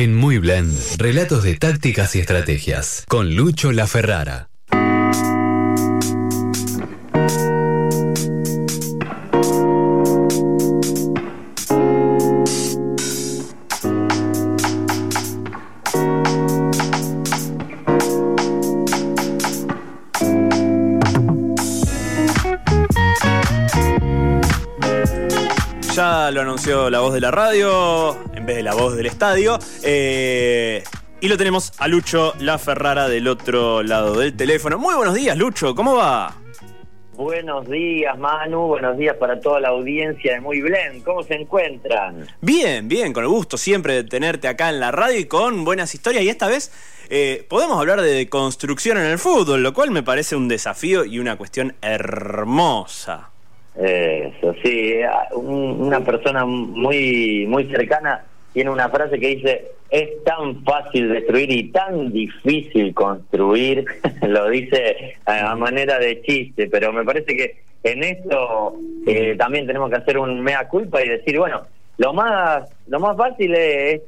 En Muy Blend, relatos de tácticas y estrategias, con Lucho La Ferrara. Ya lo anunció la voz de la radio vez de la voz del estadio. Eh, y lo tenemos a Lucho La Ferrara del otro lado del teléfono. Muy buenos días, Lucho, ¿cómo va? Buenos días, Manu. Buenos días para toda la audiencia de Muy Blend. ¿Cómo se encuentran? Bien, bien, con el gusto siempre de tenerte acá en la radio y con buenas historias. Y esta vez eh, podemos hablar de construcción en el fútbol, lo cual me parece un desafío y una cuestión hermosa. Eso, sí. Un- una persona muy, muy cercana tiene una frase que dice, es tan fácil destruir y tan difícil construir. Lo dice a manera de chiste, pero me parece que en esto eh, también tenemos que hacer un mea culpa y decir, bueno, lo más, lo más fácil es,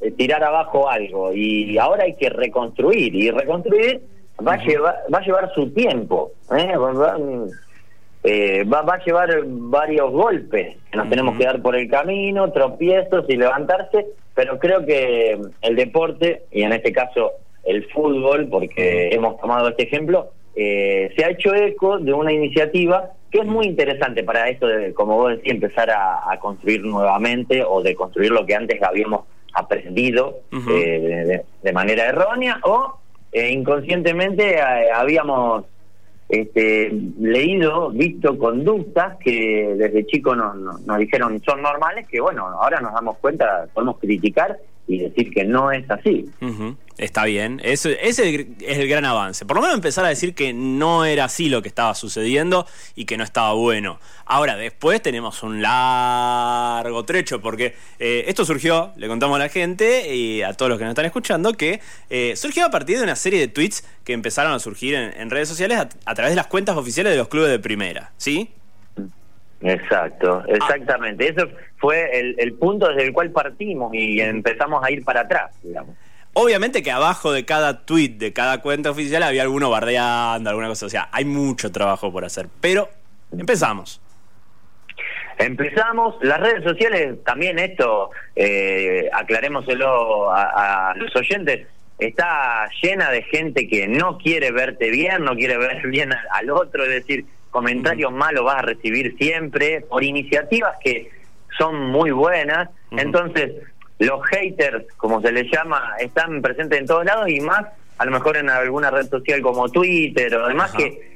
eh, tirar abajo algo y ahora hay que reconstruir y reconstruir va a llevar, va a llevar su tiempo. ¿eh? Eh, va, va a llevar varios golpes que nos tenemos que dar por el camino, tropiezos y levantarse, pero creo que el deporte, y en este caso el fútbol, porque hemos tomado este ejemplo, eh, se ha hecho eco de una iniciativa que es muy interesante para esto de, como vos decís, empezar a, a construir nuevamente o de construir lo que antes habíamos aprendido eh, de, de- de manera errónea o eh, inconscientemente eh, habíamos este, leído, visto conductas que desde chico nos, nos, nos dijeron son normales, que bueno, ahora nos damos cuenta, podemos criticar y decir que no es así. Está bien, ese es el gran avance. Por lo menos empezar a decir que no era así lo que estaba sucediendo y que no estaba bueno. Ahora, después tenemos un largo trecho, porque eh, esto surgió, le contamos a la gente y a todos los que nos están escuchando, que eh, surgió a partir de una serie de tweets que empezaron a surgir en, redes sociales a través de las cuentas oficiales de los clubes de primera, ¿sí? Exacto, exactamente. Eso fue el, el punto desde el cual partimos y empezamos a ir para atrás, digamos. Obviamente que abajo de cada tweet, de cada cuenta oficial, había alguno bardeando, alguna cosa. O sea, hay mucho trabajo por hacer. Pero empezamos. Empezamos, las redes sociales, también esto, eh, aclarémoselo a, a los oyentes, está llena de gente que no quiere verte bien, no quiere ver bien al otro, es decir, comentarios malos vas a recibir siempre por iniciativas que son muy buenas, entonces los haters, como se les llama, están presentes en todos lados y más a lo mejor en alguna red social como Twitter o demás que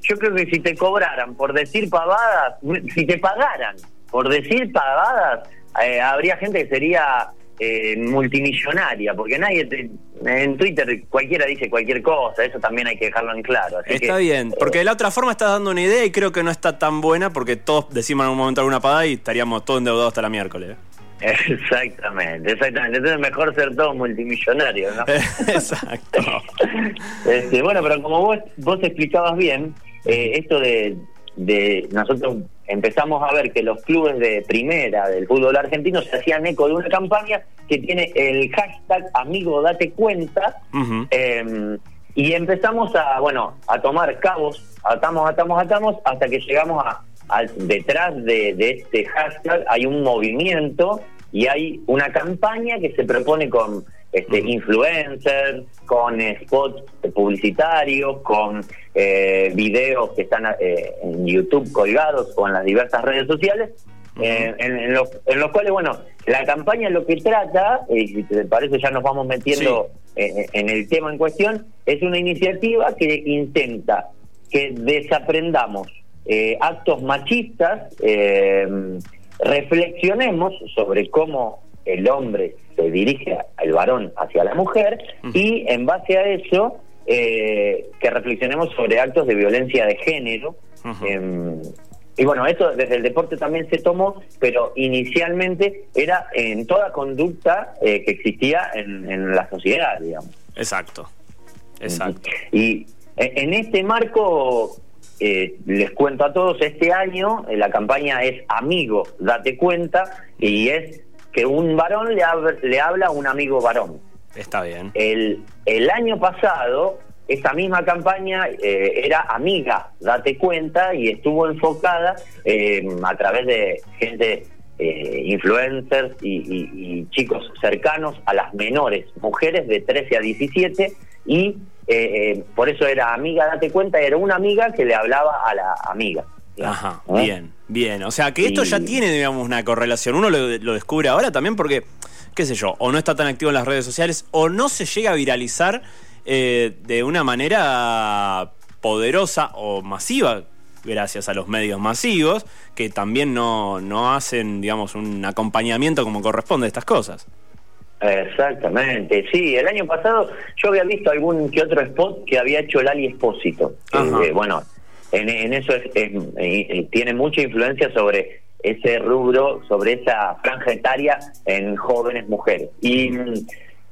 yo creo que si te cobraran por decir pavadas, si te pagaran por decir pavadas, eh, habría gente que sería eh, multimillonaria, porque nadie te- en Twitter cualquiera dice cualquier cosa, eso también hay que dejarlo en claro. así Está que, bien, porque de la otra forma estás dando una idea y creo que no está tan buena porque todos decimos en algún momento alguna pagada y estaríamos todos endeudados hasta la miércoles. Exactamente, exactamente. Entonces mejor ser todos multimillonarios, ¿no? Exacto. Este, bueno, pero como vos, vos explicabas bien, eh, esto de, de nosotros empezamos a ver que los clubes de primera del fútbol argentino se hacían eco de una campaña que tiene el hashtag amigo date cuenta eh, y empezamos a bueno a tomar cabos atamos atamos atamos hasta que llegamos a, a- detrás de, de este hashtag hay un movimiento y hay una campaña que se propone con este influencers con spots publicitarios con eh, videos que están eh, en YouTube colgados con las diversas redes sociales eh, en, en los, en los cuales, bueno, la campaña lo que trata, y si te parece ya nos vamos metiendo eh, en el tema en cuestión, es una iniciativa que intenta que desaprendamos eh, actos machistas, eh, reflexionemos sobre cómo el hombre se dirige al varón hacia la mujer y en base a eso eh, que reflexionemos sobre actos de violencia de género. Em, y bueno, eso desde el deporte también se tomó, pero inicialmente era en toda conducta eh, que existía en, en la sociedad, digamos. Exacto. Exacto. Y eh, en este marco, eh, les cuento a todos, este año eh, la campaña es Amigo, date cuenta, y es que un varón le, le habla a un amigo varón. Está bien. El, el año pasado, esta misma campaña eh, era amiga, date cuenta, y estuvo enfocada eh, a través de gente, eh, influencers y, chicos cercanos a las menores, mujeres de 13 a 17, y por eso era amiga, date cuenta, era una amiga que le hablaba a la amiga. Ajá, bien, bien. O sea que esto ya tiene, digamos, una correlación. Uno lo, lo descubre ahora también porque qué sé yo, o no está tan activo en las redes sociales, o no se llega a viralizar eh, de una manera poderosa o masiva, gracias a los medios masivos, que también no, no hacen, digamos, un acompañamiento como corresponde a estas cosas. Exactamente, sí, el año pasado yo había visto algún que otro spot que había hecho Lali Espósito. Eh, bueno, en, eso eh, tiene mucha influencia sobre ese rubro, sobre esa franja etaria en jóvenes mujeres. Y,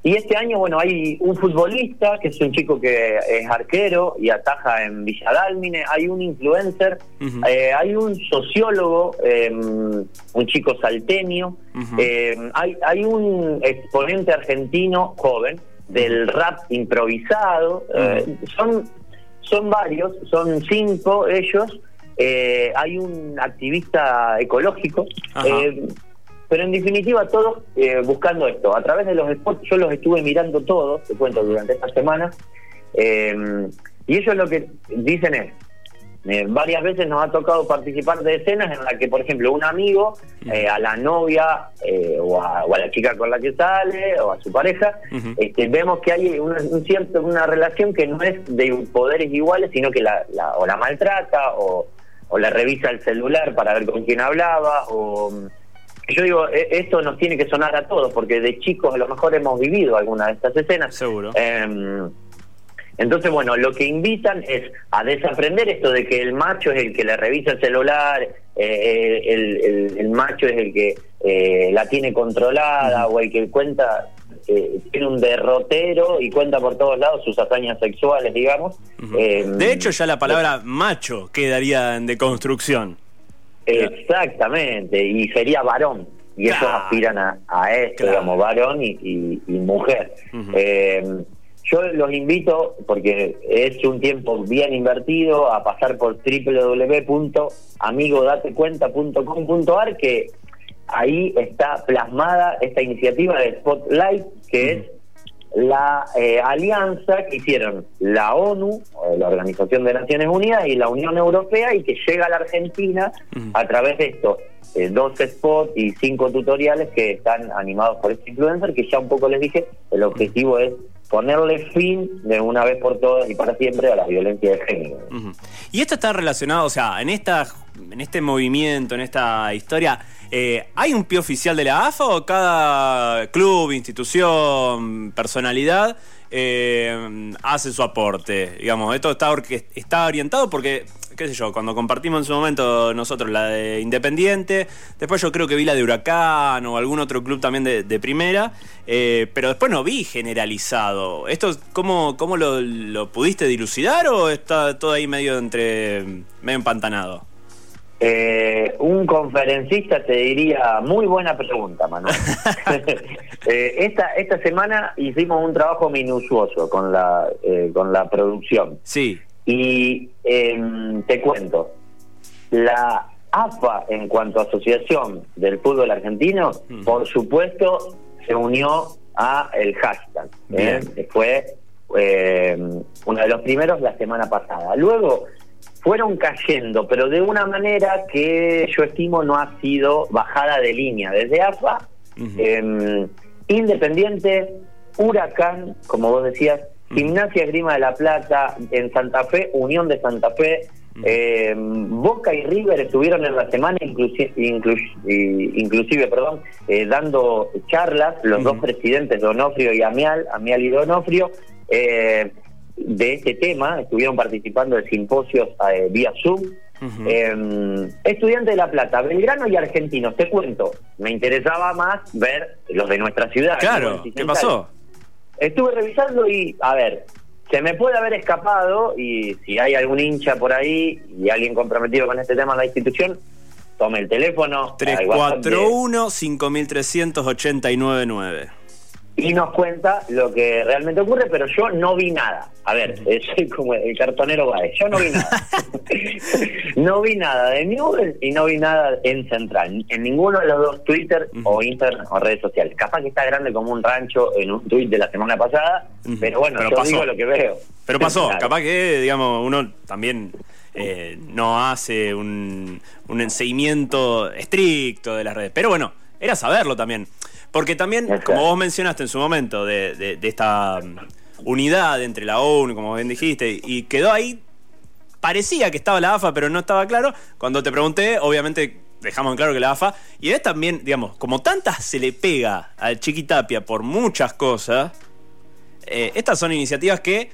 y este año, bueno, hay un futbolista que es un chico que es arquero y ataja en Villadálmine, hay un influencer, eh, hay un sociólogo, em, un chico salteño, em, hay, hay un exponente argentino joven del rap improvisado, eh, son, son varios, son cinco ellos, eh, hay un activista ecológico, eh, pero en definitiva todos eh, buscando esto. A través de los spots yo los estuve mirando todos, te cuento, durante esta semana, y ellos lo que dicen es, varias veces nos ha tocado participar de escenas en las que, por ejemplo, un amigo a la novia o a, la chica con la que sale o a su pareja, este, vemos que hay una, un cierto, una relación que no es de poderes iguales, sino que la, o la maltrata o, o le revisa el celular para ver con quién hablaba, o yo digo, e, esto nos tiene que sonar a todos, porque de chicos a lo mejor hemos vivido alguna de estas escenas. Seguro. Entonces, bueno, lo que invitan es a desaprender esto de que el macho es el que le revisa el celular, eh, el, macho es el que eh, la tiene controlada o el que cuenta eh, tiene un derrotero y cuenta por todos lados sus hazañas sexuales, digamos. Eh, de hecho, ya la palabra macho quedaría en deconstrucción. Exactamente, y sería varón. Y ellos aspiran a, a esto, digamos, varón y, mujer. Eh, yo los invito, porque es un tiempo bien invertido, a pasar por www.amigodatecuenta.com.ar, que ahí está plasmada esta iniciativa de Spotlight, que es la eh, alianza que hicieron la ONU, la Organización de Naciones Unidas, y la Unión Europea, y que llega a la Argentina a través de estos eh, dos spots y cinco tutoriales que están animados por este influencer, que ya un poco les dije, el objetivo es ponerle fin de una vez por todas y para siempre a la violencia de género. Y esto está relacionado, o sea, en esta en este movimiento, en esta historia, eh, ¿hay un pie oficial de la AFA o cada club, institución, personalidad eh, hace su aporte? Digamos, esto está, está orientado porque qué sé yo, cuando compartimos en su momento nosotros la de Independiente, después yo creo que vi la de Huracán o algún otro club también de, primera, eh, pero después no vi generalizado. ¿Esto cómo, cómo lo, pudiste dilucidar o está todo ahí medio entre medio empantanado? Eh, un conferencista te diría, muy buena pregunta, Manuel. Eh, esta, esta semana hicimos un trabajo minucioso con la, con la producción. Sí. Y em, te cuento, la AFA en cuanto a asociación del fútbol argentino, por supuesto, se unió a el hashtag. ¿eh? Fue em, uno de los primeros la semana pasada. Luego fueron cayendo, pero de una manera que yo estimo no ha sido bajada de línea. Desde AFA, em, Independiente, Huracán, como vos decías, Gimnasia Grima de la Plata, en Santa Fe, Unión de Santa Fe, eh, Boca y River estuvieron en la semana inclusive, inclusive perdón, eh, dando charlas, los dos presidentes, Donofrio y Amial, Amial y Donofrio, eh, de este tema, estuvieron participando de simposios vía Zoom. estudiante de La Plata, Belgrano y Argentinos, te cuento, me interesaba más ver los de nuestra ciudad. Claro, ¿qué pasó? Estuve revisando y, a ver, se me puede haber escapado y si hay algún hincha por ahí y alguien comprometido con este tema en la institución, tome el teléfono. 341-5389. Y nos cuenta lo que realmente ocurre, pero yo no vi nada. A ver, soy como el cartonero Baez. Yo no vi nada. no vi nada de Newell y no vi nada en Central. En ninguno de los dos Twitter o Instagram o redes sociales. Capaz que está grande como un rancho en un tweet de la semana pasada, pero bueno, yo digo lo que veo. Pero pasó. Capaz que, digamos, uno también eh, no hace un, un seguimiento estricto de las redes. Pero bueno, era saberlo también. Porque también, como vos mencionaste en su momento, de, de, esta um, unidad entre la ONU, como bien dijiste, y quedó ahí, parecía que estaba la AFA, pero no estaba claro. Cuando te pregunté, obviamente dejamos en claro que la AFA, y es también, digamos, como tantas se le pega al Chiquitapia por muchas cosas, eh, estas son iniciativas que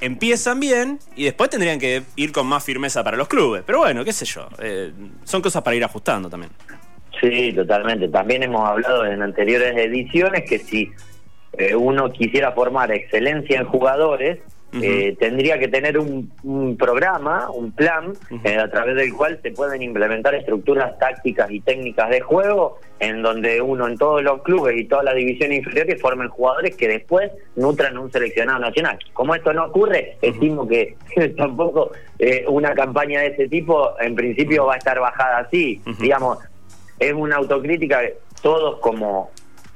empiezan bien y después tendrían que ir con más firmeza para los clubes. Pero bueno, qué sé yo, eh, son cosas para ir ajustando también. Sí, totalmente. También hemos hablado en anteriores ediciones que si eh, uno quisiera formar excelencia en jugadores, eh, tendría que tener un, programa, un plan, eh, a través del cual se pueden implementar estructuras tácticas y técnicas de juego, en donde uno en todos los clubes y todas las divisiones inferiores formen jugadores que después nutran un seleccionado nacional. Como esto no ocurre, estimo que tampoco una campaña de ese tipo en principio va a estar bajada así. Digamos, es una autocrítica todos como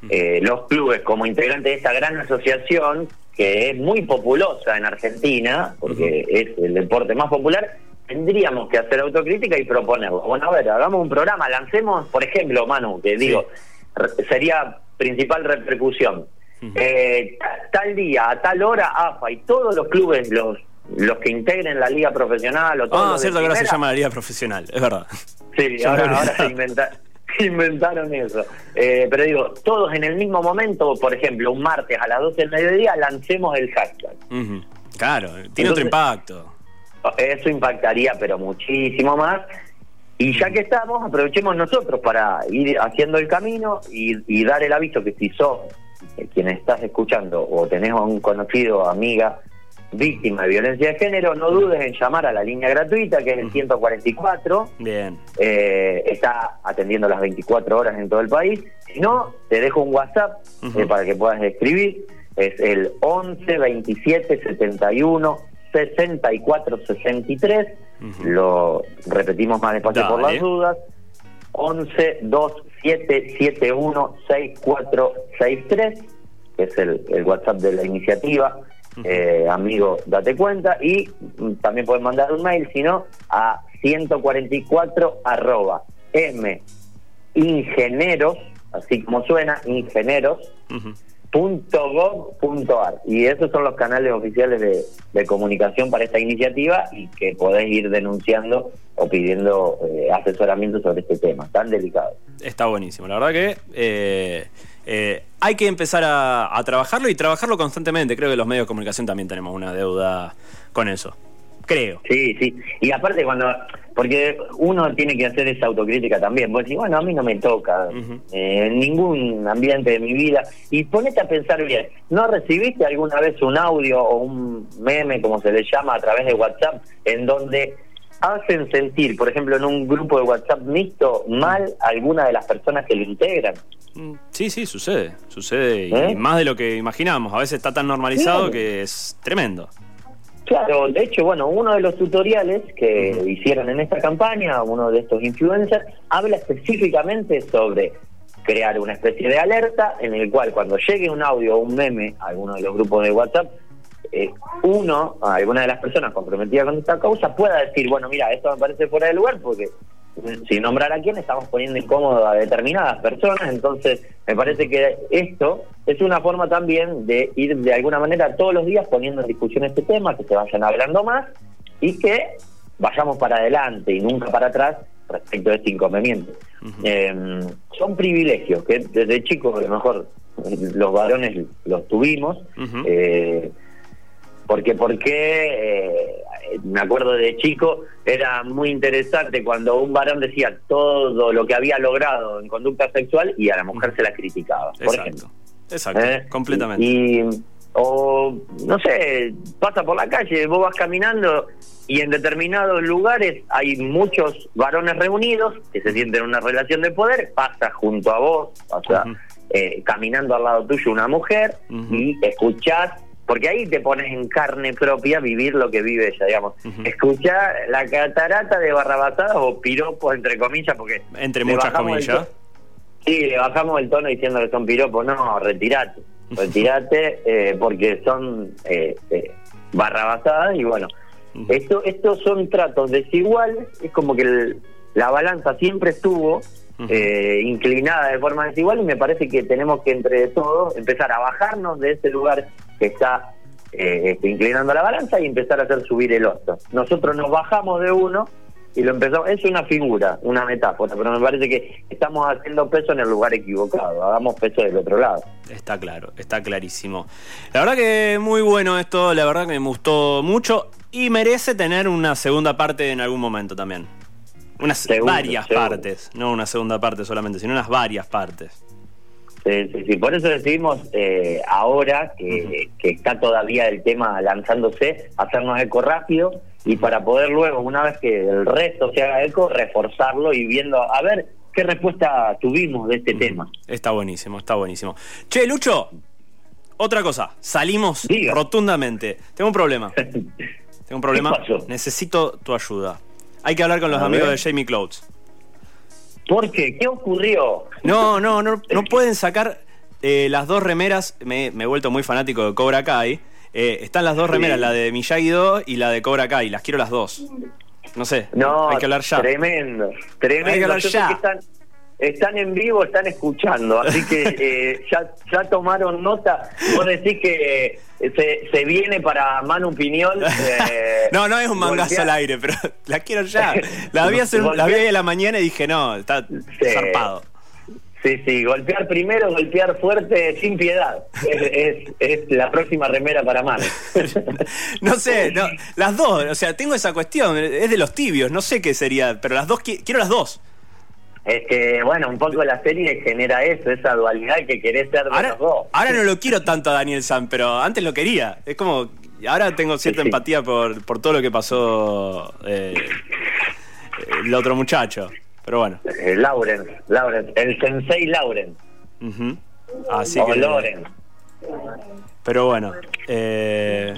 eh, los clubes, como integrantes de esta gran asociación, que es muy populosa en Argentina, porque es el deporte más popular, tendríamos que hacer autocrítica y proponerlo. Bueno, a ver, hagamos un programa, lancemos, por ejemplo, Manu, que digo, sería principal repercusión. Eh, tal día, a tal hora, AFA y todos los clubes, los los que integren la liga profesional o todo. Ah, cierto que ahora se llama la liga profesional, es verdad. Sí, ahora, ahora se inventa, inventaron eso. Eh, pero digo, todos en el mismo momento, por ejemplo, un martes a las 12 del mediodía, lancemos el hashtag. Claro, tiene otro impacto. Eso impactaría, pero muchísimo más. Y ya que estamos, aprovechemos nosotros para ir haciendo el camino y, dar el aviso que si sos eh, quien estás escuchando o tenés a un conocido, amiga, víctima de violencia de género, no dudes en llamar a la línea gratuita, que es el 144. Bien. Eh, está atendiendo las 24 horas en todo el país. Si no, te dejo un WhatsApp eh, para que puedas escribir. Es el 11 27 71 64 63. Lo repetimos más despacio por las dudas. 11 27 71 64 63, que es el, el WhatsApp de la iniciativa eh, amigo, date cuenta. Y mm, también pueden mandar un mail, si no, a 144 arroba m ingenieros, así como suena, ingenieros. y esos son los canales oficiales de, comunicación para esta iniciativa y que podés ir denunciando o pidiendo eh, asesoramiento sobre este tema tan delicado. Está buenísimo, la verdad que eh, eh, hay que empezar a, trabajarlo y trabajarlo constantemente. Creo que los medios de comunicación también tenemos una deuda con eso. Creo. Sí, sí. Y aparte cuando... Porque uno tiene que hacer esa autocrítica también. Vos decís, bueno, a mí no me toca eh, en ningún ambiente de mi vida. Y ponete a pensar bien, ¿no recibiste alguna vez un audio o un meme, como se le llama, a través de WhatsApp, en donde hacen sentir, por ejemplo, en un grupo de WhatsApp mixto, mal a alguna de las personas que lo integran. Mm, sí, sí, sucede, sucede y ¿Eh? más de lo que imaginamos. A veces está tan normalizado que es tremendo. Claro, de hecho, bueno, uno de los tutoriales que hicieron en esta campaña, uno de estos influencers, habla específicamente sobre crear una especie de alerta en el cual cuando llegue un audio o un meme a alguno de los grupos de WhatsApp, eh, uno, alguna de las personas comprometidas con esta causa, pueda decir, bueno, mira, esto me parece fuera de lugar porque sin nombrar a quién estamos poniendo incómodo a determinadas personas, entonces me parece que esto es una forma también de ir de alguna manera todos los días poniendo en discusión este tema, que se vayan hablando más y que vayamos para adelante y nunca para atrás respecto a este inconveniente. Em, son privilegios que desde chicos a lo mejor los varones los tuvimos, porque porque eh, me acuerdo de chico era muy interesante cuando un varón decía todo lo que había logrado en conducta sexual y a la mujer se la criticaba por ejemplo. Exacto ¿Eh? completamente. Y, o no sé, pasa por la calle, vos vas caminando y en determinados lugares hay muchos varones reunidos que se sienten en una relación de poder, pasa junto a vos, pasa eh, caminando al lado tuyo una mujer y escuchás, porque ahí te pones en carne propia vivir lo que vive ella, digamos. Escuchás la catarata de barrabasadas o piropos, entre comillas, porque... Entre muchas comillas. Sí, le bajamos el tono diciendo que son piropos, no, retirate, retirate, eh, porque son eh, eh, barrabasadas y bueno, esto, estos son tratos desiguales, es como que la balanza siempre estuvo eh, inclinada de forma desigual y me parece que tenemos que entre todos empezar a bajarnos de ese lugar que está eh, este, inclinando la balanza y empezar a hacer subir el otro. Nosotros nos bajamos de uno y lo empezamos, es una figura, una metáfora, pero me parece que estamos haciendo peso en el lugar equivocado, hagamos peso del otro lado. Está claro, está clarísimo. La verdad que muy bueno esto, la verdad que me gustó mucho y merece tener una segunda parte en algún momento también. Unas varias partes, no una segunda parte solamente, sino unas varias partes. Sí, sí, sí. Por eso decidimos eh, ahora que, que, está todavía el tema lanzándose, hacernos eco rápido y para poder luego, una vez que el resto se haga eco, reforzarlo y viendo a ver qué respuesta tuvimos de este tema. Está buenísimo, está buenísimo. Che, Lucho, otra cosa, salimos rotundamente. Tengo un problema. Tengo un problema. Necesito tu ayuda. Hay que hablar con los amigos de Jamie Clouds. ¿Por qué? ¿Qué ocurrió? No, no, no, no pueden sacar eh, las dos remeras. Me, he vuelto muy fanático de Cobra Kai. Eh, están las dos remeras, la de Miyagi-Do y la de Cobra Kai. Las quiero las dos. No sé. No, hay que hablar ya. Tremendo, tremendo. Hay que hablar ya están en vivo, están escuchando, así que eh, ya, ya tomaron nota. Vos decís que eh, se, viene para Manu Piñol. Eh, no, no es un mangazo al aire, pero la quiero ya. La vi, hacer, la vi a la mañana y dije, no, está zarpado. Sí, sí, golpear primero, golpear fuerte, sin piedad. Es, es, la próxima remera para Manu. no sé, no, las dos, o sea, tengo esa cuestión, es de los tibios, no sé qué sería, pero las dos, quiero las dos. Es que, bueno, un poco la serie genera eso, esa dualidad que querés ser de ahora, los dos. Ahora no lo quiero tanto a Daniel San, pero antes lo quería. Es como, ahora tengo cierta empatía por, por todo lo que pasó eh, el otro muchacho. Pero bueno. Eh, Lauren, Lauren, el sensei Lauren. Así o que, Loren. Pero bueno. Eh,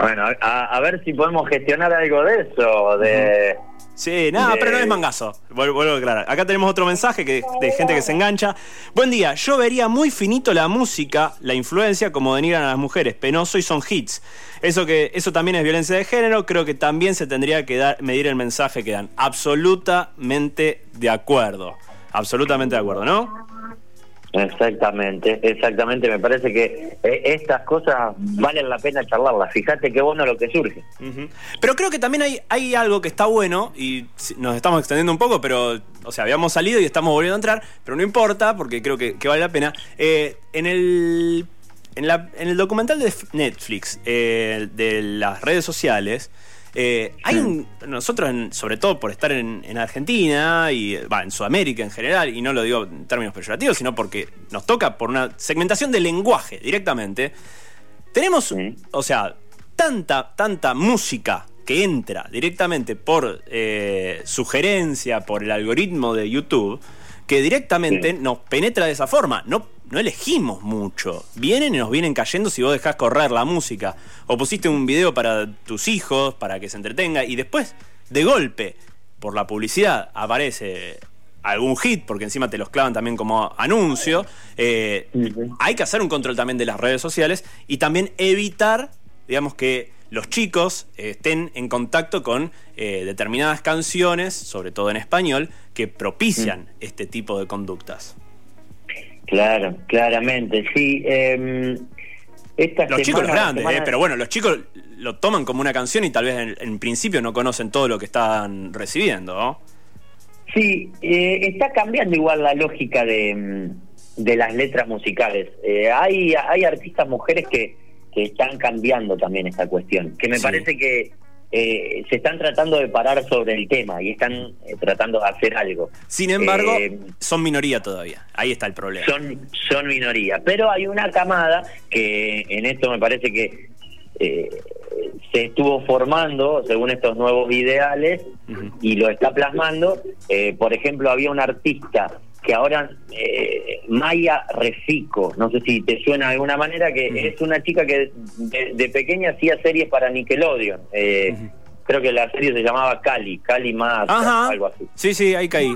bueno, a, ver si podemos gestionar algo de eso, de... Sí, nada, pero no es mangazo. Vuelvo, a aclarar. Acá tenemos otro mensaje que, de gente que se engancha. Buen día, yo vería muy finito la música, la influencia, como denigran a las mujeres. Penoso y son hits. Eso, que, eso también es violencia de género. Creo que también se tendría que dar, medir el mensaje que dan. Absolutamente de acuerdo. Absolutamente de acuerdo, ¿no? Exactamente, exactamente. Me parece que eh, estas cosas valen la pena charlarlas. Fíjate qué bueno lo que surge. Pero creo que también hay, hay algo que está bueno y nos estamos extendiendo un poco, pero, o sea, habíamos salido y estamos volviendo a entrar, pero no importa porque creo que, vale la pena. Eh, en el en, la, en, el documental de Netflix eh, de las redes sociales eh, hay un, nosotros, sobre todo por estar en, Argentina y en Sudamérica en general, y no lo digo en términos peyorativos, sino porque nos toca por una segmentación del lenguaje directamente, tenemos, o sea, tanta, tanta música que entra directamente por eh, sugerencia, por el algoritmo de YouTube, que directamente nos penetra de esa forma. No, no elegimos mucho. Vienen y nos vienen cayendo si vos dejás correr la música. O pusiste un video para tus hijos, para que se entretenga, y después, de golpe, por la publicidad, aparece algún hit, porque encima te los clavan también como anuncio. Eh, hay que hacer un control también de las redes sociales y también evitar, digamos que los chicos estén en contacto con eh, determinadas canciones, sobre todo en español, que propician este tipo de conductas. Claro, claramente, sí. Em, los chicos los grandes, eh, pero bueno, los chicos lo toman como una canción y tal vez en, principio no conocen todo lo que están recibiendo, Sí, eh, está cambiando igual la lógica de, em, de las letras musicales. hay, hay artistas mujeres que, que están cambiando también esta cuestión, que me parece que eh, se están tratando de parar sobre el tema y están eh, tratando de hacer algo. Sin embargo, son minoría todavía. Ahí está el problema. Son, son minoría. Pero hay una camada que en esto me parece que se estuvo formando según estos nuevos ideales y lo está plasmando. por ejemplo, había un artista que ahora eh, Maya Refico, no sé si te suena de alguna manera, que es una chica que de, pequeña hacía series para Nickelodeon. Eh, creo que la serie se llamaba Cali, Cali más, algo así. Sí, sí, ahí caí.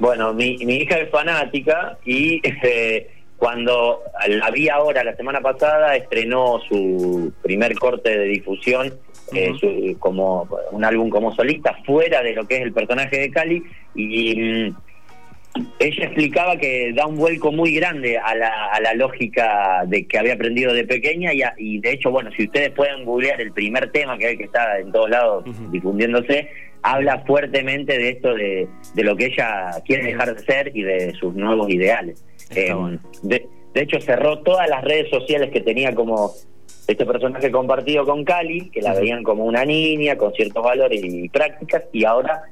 Bueno, mi, mi hija es fanática y eh, cuando la vi ahora, la semana pasada, estrenó su primer corte de difusión eh, como un álbum como solista fuera de lo que es el personaje de Cali y mm, ella explicaba que da un vuelco muy grande a la, a la lógica de que había aprendido de pequeña y, y de hecho, bueno, si ustedes pueden googlear el primer tema que, que está en todos lados difundiéndose, habla fuertemente de esto de, de, lo que ella quiere dejar de ser y de sus nuevos ideales. Eh, de, de hecho, cerró todas las redes sociales que tenía como este personaje compartido con Cali, que la veían como una niña con ciertos valores y prácticas, y ahora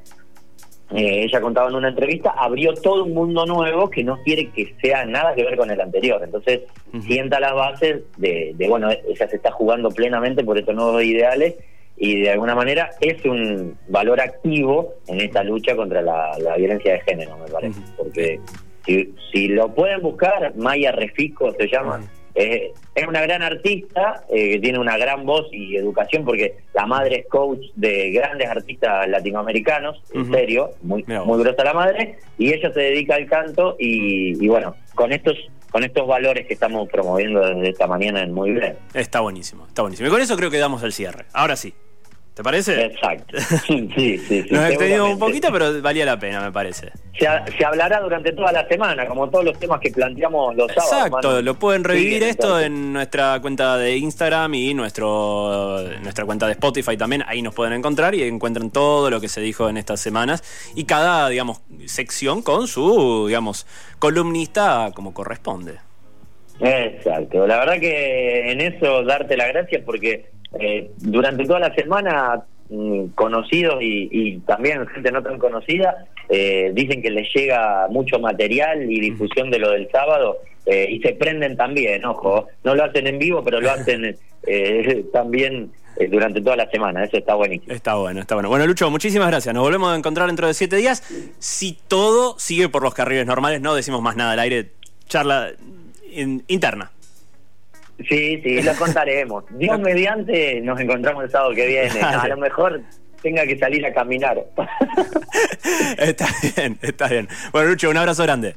eh, ella contaba en una entrevista, abrió todo un mundo nuevo que no quiere que sea nada que ver con el anterior. Entonces, sienta las bases de, bueno, ella se está jugando plenamente por estos nuevos ideales y de alguna manera es un valor activo en esta lucha contra la, violencia de género, me parece. Porque si, si lo pueden buscar, Maya Refico se llama. Eh, es una gran artista eh, que tiene una gran voz y educación porque la madre es coach de grandes artistas latinoamericanos, en serio, muy, muy grosa la madre, y ella se dedica al canto y, bueno, con estos con estos valores que estamos promoviendo desde esta mañana en Muy Bien. Está buenísimo, está buenísimo. Y con eso creo que damos el cierre. Ahora sí. ¿Te parece? Exacto. Sí, sí, sí. Nos extendimos un poquito, pero valía la pena, me parece. Se, hablará durante toda la semana, como todos los temas que planteamos los sábados. Exacto, lo pueden revivir esto en nuestra cuenta de Instagram y nuestro nuestra cuenta de Spotify también. Ahí nos pueden encontrar y encuentran todo lo que se dijo en estas semanas. Y cada, digamos, sección con su, digamos, columnista como corresponde. Exacto. La verdad que en eso darte la gracia porque eh, durante toda la semana mm, conocidos y, también gente no tan conocida eh, dicen que les llega mucho material y difusión de lo del sábado eh, y se prenden también, ojo, no lo hacen en vivo, pero lo hacen también durante toda la semana, eso está buenísimo. Está bueno, está bueno. Bueno, Lucho, muchísimas gracias. Nos volvemos a encontrar dentro de siete días. Si todo sigue por los carriles normales, no decimos más nada al aire, charla interna. Sí, sí, lo contaremos. Dios mediante nos encontramos el sábado que viene. A lo mejor tenga que salir a caminar. está bien, está bien. Bueno, Lucho, un abrazo grande.